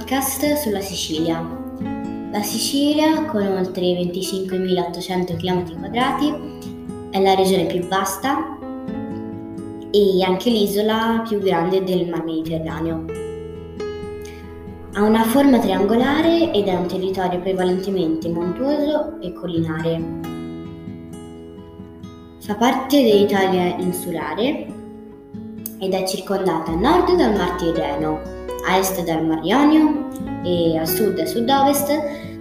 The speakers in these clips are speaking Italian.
podcast sulla Sicilia. La Sicilia, con oltre 25.800 km2, è la regione più vasta e anche l'isola più grande del Mar Mediterraneo. Ha una forma triangolare ed è un territorio prevalentemente montuoso e collinare. Fa parte dell'Italia insulare ed è circondata a nord dal Mar Tirreno a est dal Mar Ionio e a sud e sud-ovest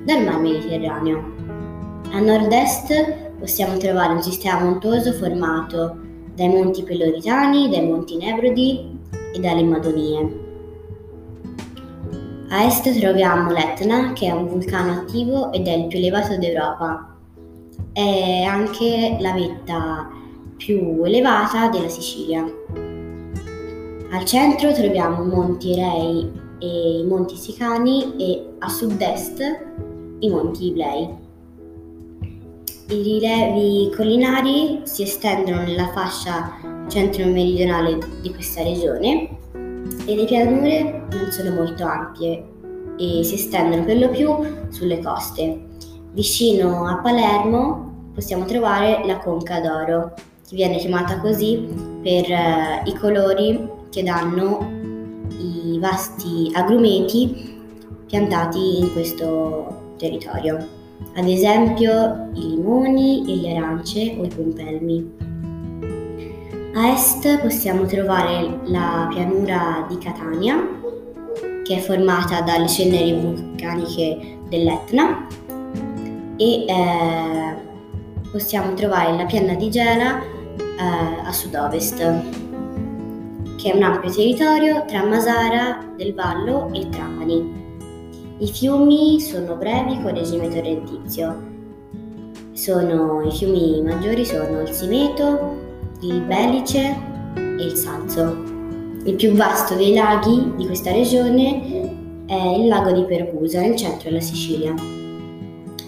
dal Mar Mediterraneo. A nord-est possiamo trovare un sistema montuoso formato dai monti Peloritani, dai monti Nebrodi e dalle Madonie. A est troviamo l'Etna, che è un vulcano attivo ed è il più elevato d'Europa. È anche la vetta più elevata della Sicilia. Al centro troviamo Monti Rei e i Monti Sicani e a sud-est i Monti Iblei. I rilevi collinari si estendono nella fascia centro-meridionale di questa regione e le pianure non sono molto ampie e si estendono per lo più sulle coste. Vicino a Palermo possiamo trovare la Conca d'Oro, che viene chiamata così per eh, i colori che danno i vasti agrumeti piantati in questo territorio, ad esempio i limoni, le arance o i pompelmi. A est possiamo trovare la pianura di Catania, che è formata dalle ceneri vulcaniche dell'Etna, e eh, possiamo trovare la piana di Gela eh, a sud-ovest che è un ampio territorio tra Masara del Vallo e Trapani. I fiumi sono brevi con regime torrentizio. Sono, I fiumi maggiori sono il Simeto, il Belice e il Salzo. Il più vasto dei laghi di questa regione è il lago di Pergusa, nel centro della Sicilia.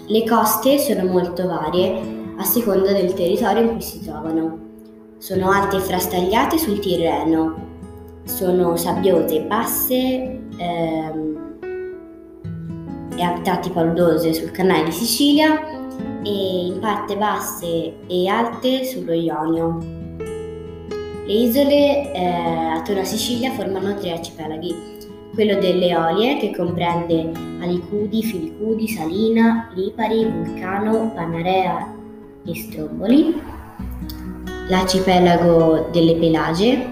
Le coste sono molto varie a seconda del territorio in cui si trovano. Sono alte e frastagliate sul Tirreno, sono sabbiose e basse ehm, e a tratti paludose sul canale di Sicilia e in parte basse e alte sullo Ionio. Le isole eh, attorno a Sicilia formano tre arcipelaghi, quello delle Eolie che comprende Alicudi, Filicudi, Salina, Lipari, Vulcano, Panarea e Stromboli, l'arcipelago delle Pelage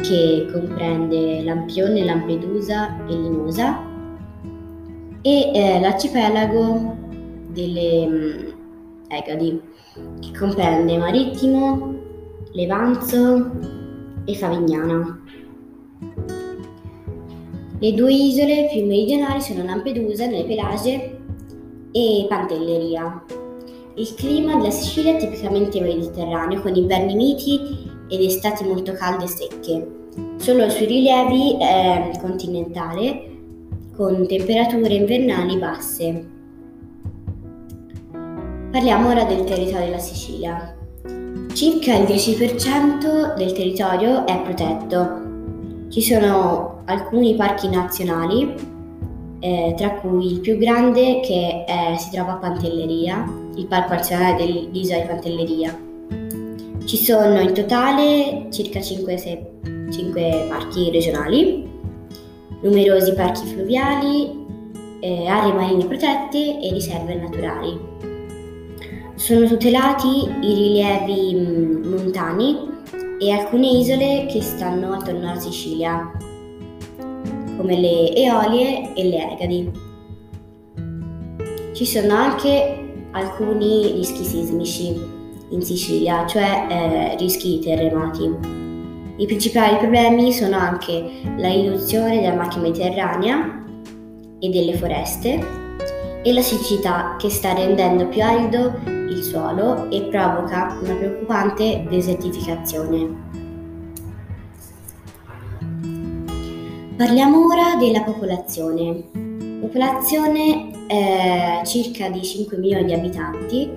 che comprende Lampione, Lampedusa e Linosa e eh, l'arcipelago delle mm, Egadi che comprende Marittimo, Levanzo e Favignana. Le due isole più meridionali sono Lampedusa nelle Pelagie e Pantelleria. Il clima della Sicilia è tipicamente mediterraneo, con inverni miti ed estati molto calde e secche. Solo sui rilievi è continentale, con temperature invernali basse. Parliamo ora del territorio della Sicilia. Circa il 10% del territorio è protetto. Ci sono alcuni parchi nazionali, eh, tra cui il più grande che è, si trova a Pantelleria, il Parco Nazionale dell'Isola di Pantelleria. Ci sono in totale circa 5, 6, 5 parchi regionali, numerosi parchi fluviali, eh, aree marine protette e riserve naturali. Sono tutelati i rilievi montani e alcune isole che stanno attorno alla Sicilia, come le Eolie e le Egadi. Ci sono anche alcuni rischi sismici in Sicilia, cioè eh, rischi terremoti. I principali problemi sono anche la riduzione della macchia mediterranea e delle foreste e la siccità che sta rendendo più arido il suolo e provoca una preoccupante desertificazione. Parliamo ora della popolazione. Popolazione eh, circa di 5 milioni di abitanti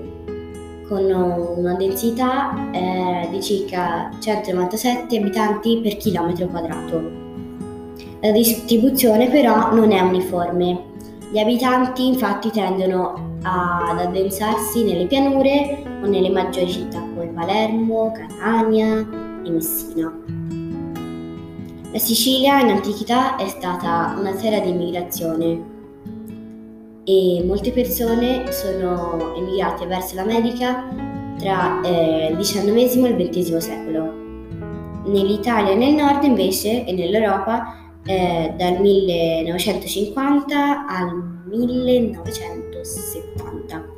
con una densità eh, di circa 197 abitanti per chilometro quadrato. La distribuzione però non è uniforme. Gli abitanti infatti tendono ad addensarsi nelle pianure o nelle maggiori città come Palermo, Catania e Messina. La Sicilia in antichità è stata una terra di immigrazione e molte persone sono emigrate verso l'America tra eh, il XIX e il XX secolo. Nell'Italia e nel nord invece e nell'Europa eh, dal 1950 al 1970.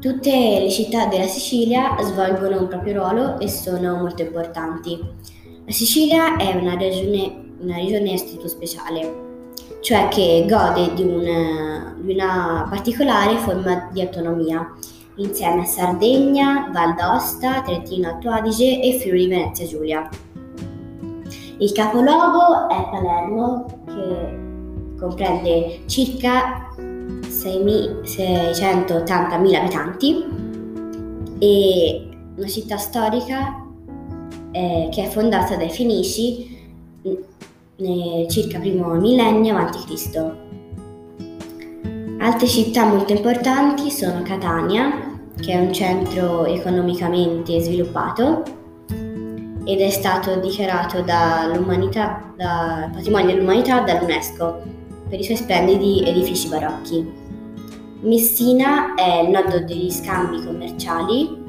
Tutte le città della Sicilia svolgono un proprio ruolo e sono molto importanti. La Sicilia è una regione, una regione a statuto speciale cioè che gode di una, di una particolare forma di autonomia, insieme a Sardegna, Val d'Aosta, Trentino Alto Adige e Friuli Venezia Giulia. Il capoluogo è Palermo, che comprende circa 680.000 abitanti e una città storica eh, che è fondata dai Fenici nel circa primo millennio a.C. Altre città molto importanti sono Catania, che è un centro economicamente sviluppato ed è stato dichiarato dall'umanità, dal patrimonio dell'umanità dall'UNESCO per i suoi splendidi edifici barocchi. Messina è il nodo degli scambi commerciali,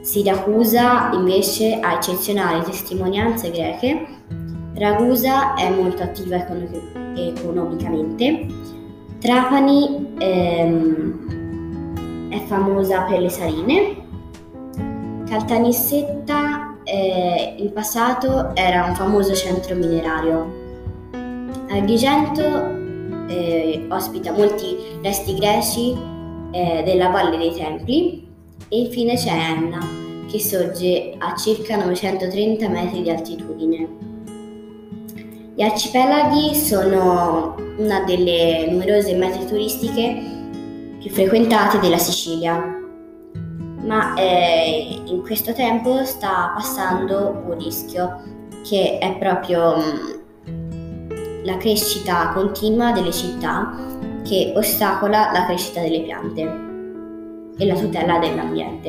Siracusa invece ha eccezionali testimonianze greche Ragusa è molto attiva economicamente. Trapani ehm, è famosa per le sarine. Caltanissetta eh, in passato era un famoso centro minerario. Agrigento eh, ospita molti resti greci eh, della Valle dei Templi e infine c'è Enna che sorge a circa 930 metri di altitudine. Gli arcipelaghi sono una delle numerose mete turistiche più frequentate della Sicilia, ma eh, in questo tempo sta passando un rischio che è proprio mm, la crescita continua delle città che ostacola la crescita delle piante e la tutela dell'ambiente.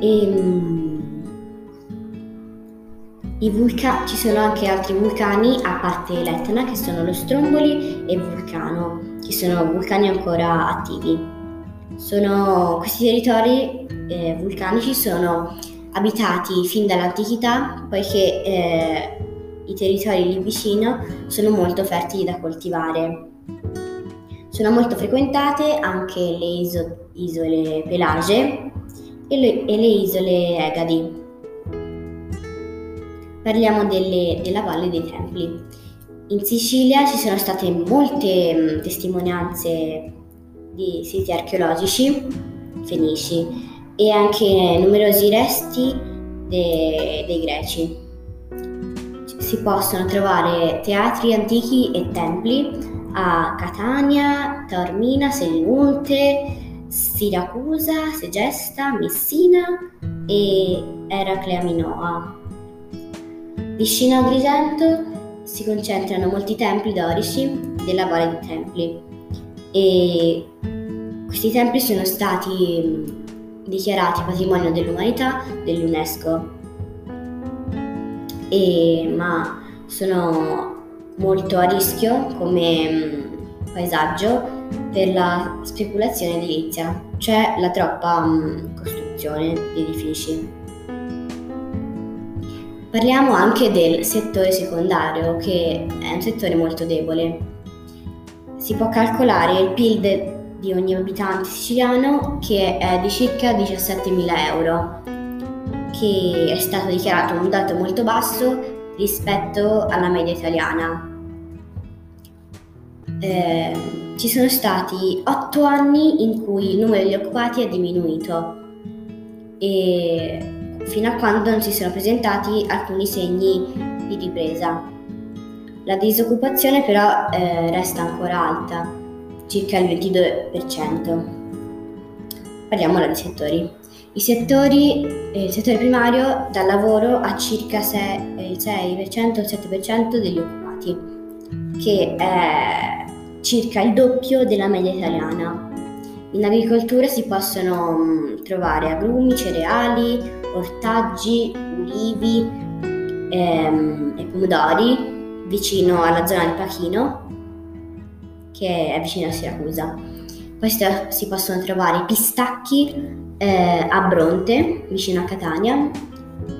E, mh, mm, Vulca- ci sono anche altri vulcani a parte l'Etna che sono lo Stromboli e Vulcano, che sono vulcani ancora attivi. Sono, questi territori eh, vulcanici sono abitati fin dall'antichità poiché eh, i territori lì vicino sono molto fertili da coltivare. Sono molto frequentate anche le iso- isole Pelage e le, e le isole Egadi. Parliamo delle, della Valle dei Templi. In Sicilia ci sono state molte mm, testimonianze di siti archeologici fenici e anche numerosi resti de, dei greci. Si possono trovare teatri antichi e templi a Catania, Taormina, Selinunte, Siracusa, Segesta, Messina e Eraclea Minoa. Vicino a Agrigento si concentrano molti templi dorici della Valle dei Templi e questi templi sono stati dichiarati patrimonio dell'umanità dell'UNESCO, e, ma sono molto a rischio come paesaggio per la speculazione edilizia, cioè la troppa costruzione di edifici. Parliamo anche del settore secondario, che è un settore molto debole. Si può calcolare il PIL de- di ogni abitante siciliano che è di circa 17.000 euro, che è stato dichiarato un dato molto basso rispetto alla media italiana. Eh, ci sono stati otto anni in cui il numero di occupati è diminuito e fino a quando non si sono presentati alcuni segni di ripresa. La disoccupazione però eh, resta ancora alta, circa il 22%. Parliamo ora di settori. Settori, eh, il settore primario dà lavoro a circa 6, il 6% o il 7% degli occupati, che è circa il doppio della media italiana. In agricoltura si possono mh, trovare agrumi, cereali, ortaggi, ulivi ehm, e pomodori vicino alla zona di Pachino, che è vicino a Siracusa. Poi si possono trovare pistacchi eh, a Bronte, vicino a Catania.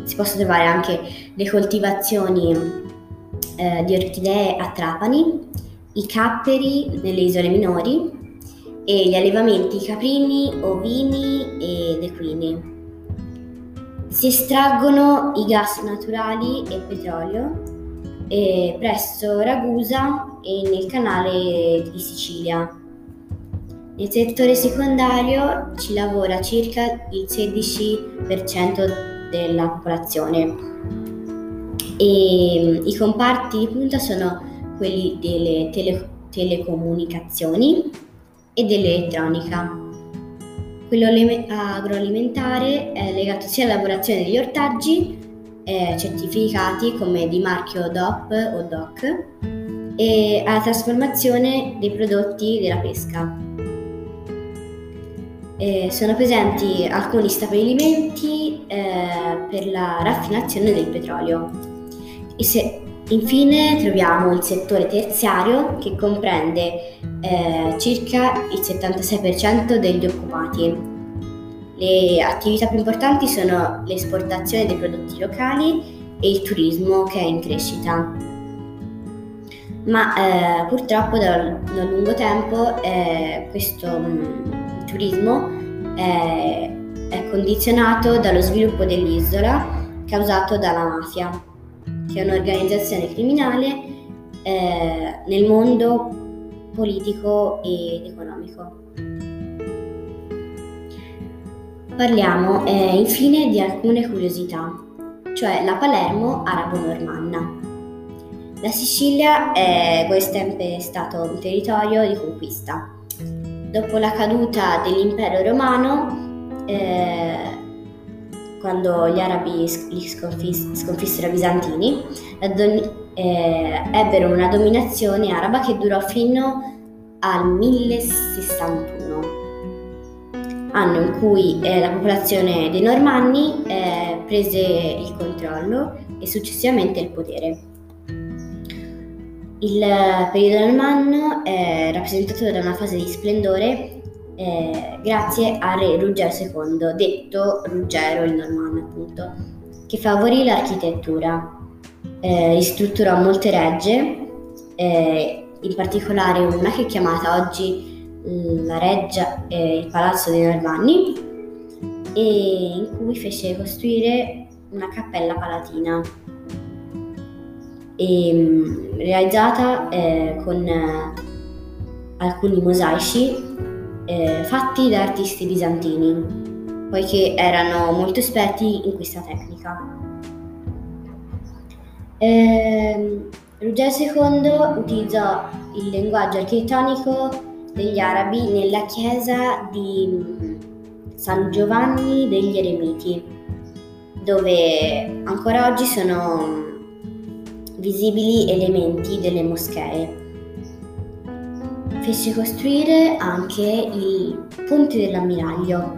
Si possono trovare anche le coltivazioni eh, di orchidee a Trapani, i capperi nelle isole minori e gli allevamenti caprini, ovini ed equini. Si estraggono i gas naturali e petrolio eh, presso Ragusa e nel canale di Sicilia. Nel settore secondario ci lavora circa il 16% della popolazione e i comparti di punta sono quelli delle tele- telecomunicazioni e dell'elettronica. Quello agroalimentare è legato sia alla lavorazione degli ortaggi eh, certificati come di marchio DOP o DOC e alla trasformazione dei prodotti della pesca. Eh, sono presenti alcuni stabilimenti eh, per la raffinazione del petrolio. Se, infine troviamo il settore terziario che comprende eh, circa il 76% degli occupati. Le attività più importanti sono l'esportazione dei prodotti locali e il turismo che è in crescita. Ma eh, purtroppo da, da, lungo tempo eh, questo mh, mm, turismo è, è condizionato dallo sviluppo dell'isola causato dalla mafia, che è un'organizzazione criminale eh, nel mondo politico ed economico. Parliamo eh, infine di alcune curiosità, cioè la Palermo arabo-normanna. La Sicilia è sempre stato un territorio di conquista dopo la caduta dell'impero romano, eh, quando gli arabi sconfis- sconfissero i bizantini, don- eh, ebbero una dominazione araba che durò fino al 1061, anno in cui eh, la popolazione dei normanni eh, prese il controllo e successivamente il potere. Il periodo normanno è rappresentato da una fase di splendore eh, grazie al re Ruggero II, detto Ruggero il Normanno appunto, che favorì l'architettura, eh, ristrutturò molte regge, eh, in particolare una che è chiamata oggi la reggia, eh, il Palazzo dei Normanni, e in cui fece costruire una cappella palatina e, mm, realizzata eh, con eh, alcuni mosaici eh, fatti da artisti bizantini, poiché erano molto esperti in questa tecnica. Eh, Ruggero II utilizzò il linguaggio architettonico degli arabi nella chiesa di mm, San Giovanni degli Eremiti, dove ancora oggi sono visibili elementi delle moschee. Fece costruire anche il Ponte dell'Ammiraglio.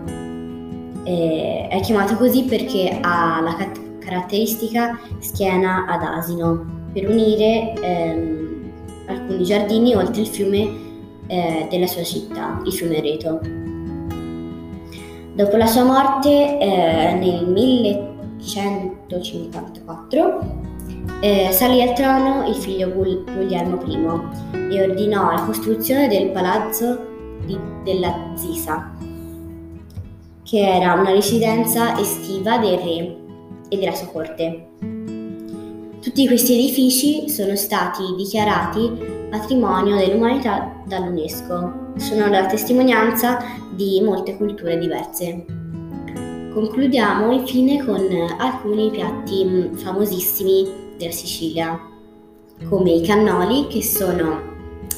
Eh, è chiamato così perché ha la cat- caratteristica schiena ad asino per unire ehm, alcuni giardini oltre il fiume eh, della sua città, il fiume Reto. Dopo la sua morte eh, nel 1154 eh, salì al trono il figlio Guglielmo I e ordinò la costruzione del palazzo di, della Zisa, che era una residenza estiva del re e della sua corte. Tutti questi edifici sono stati dichiarati patrimonio dell'umanità dall'UNESCO. Sono la testimonianza di molte culture diverse. Concludiamo infine con alcuni piatti mm, famosissimi della Sicilia, come i cannoli, che sono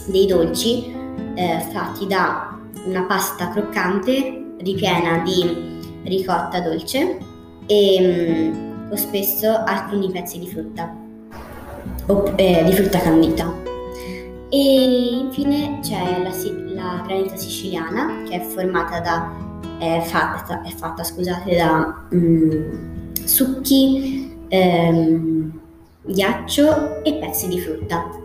dei dolci eh, fatti da una pasta croccante ripiena di ricotta dolce e mm, o spesso alcuni pezzi di frutta, o, eh, di frutta candita. E infine c'è la, la granita siciliana che è formata da, è fatta, è fatta scusate, da mm, succhi, ehm, ghiaccio e pezzi di frutta.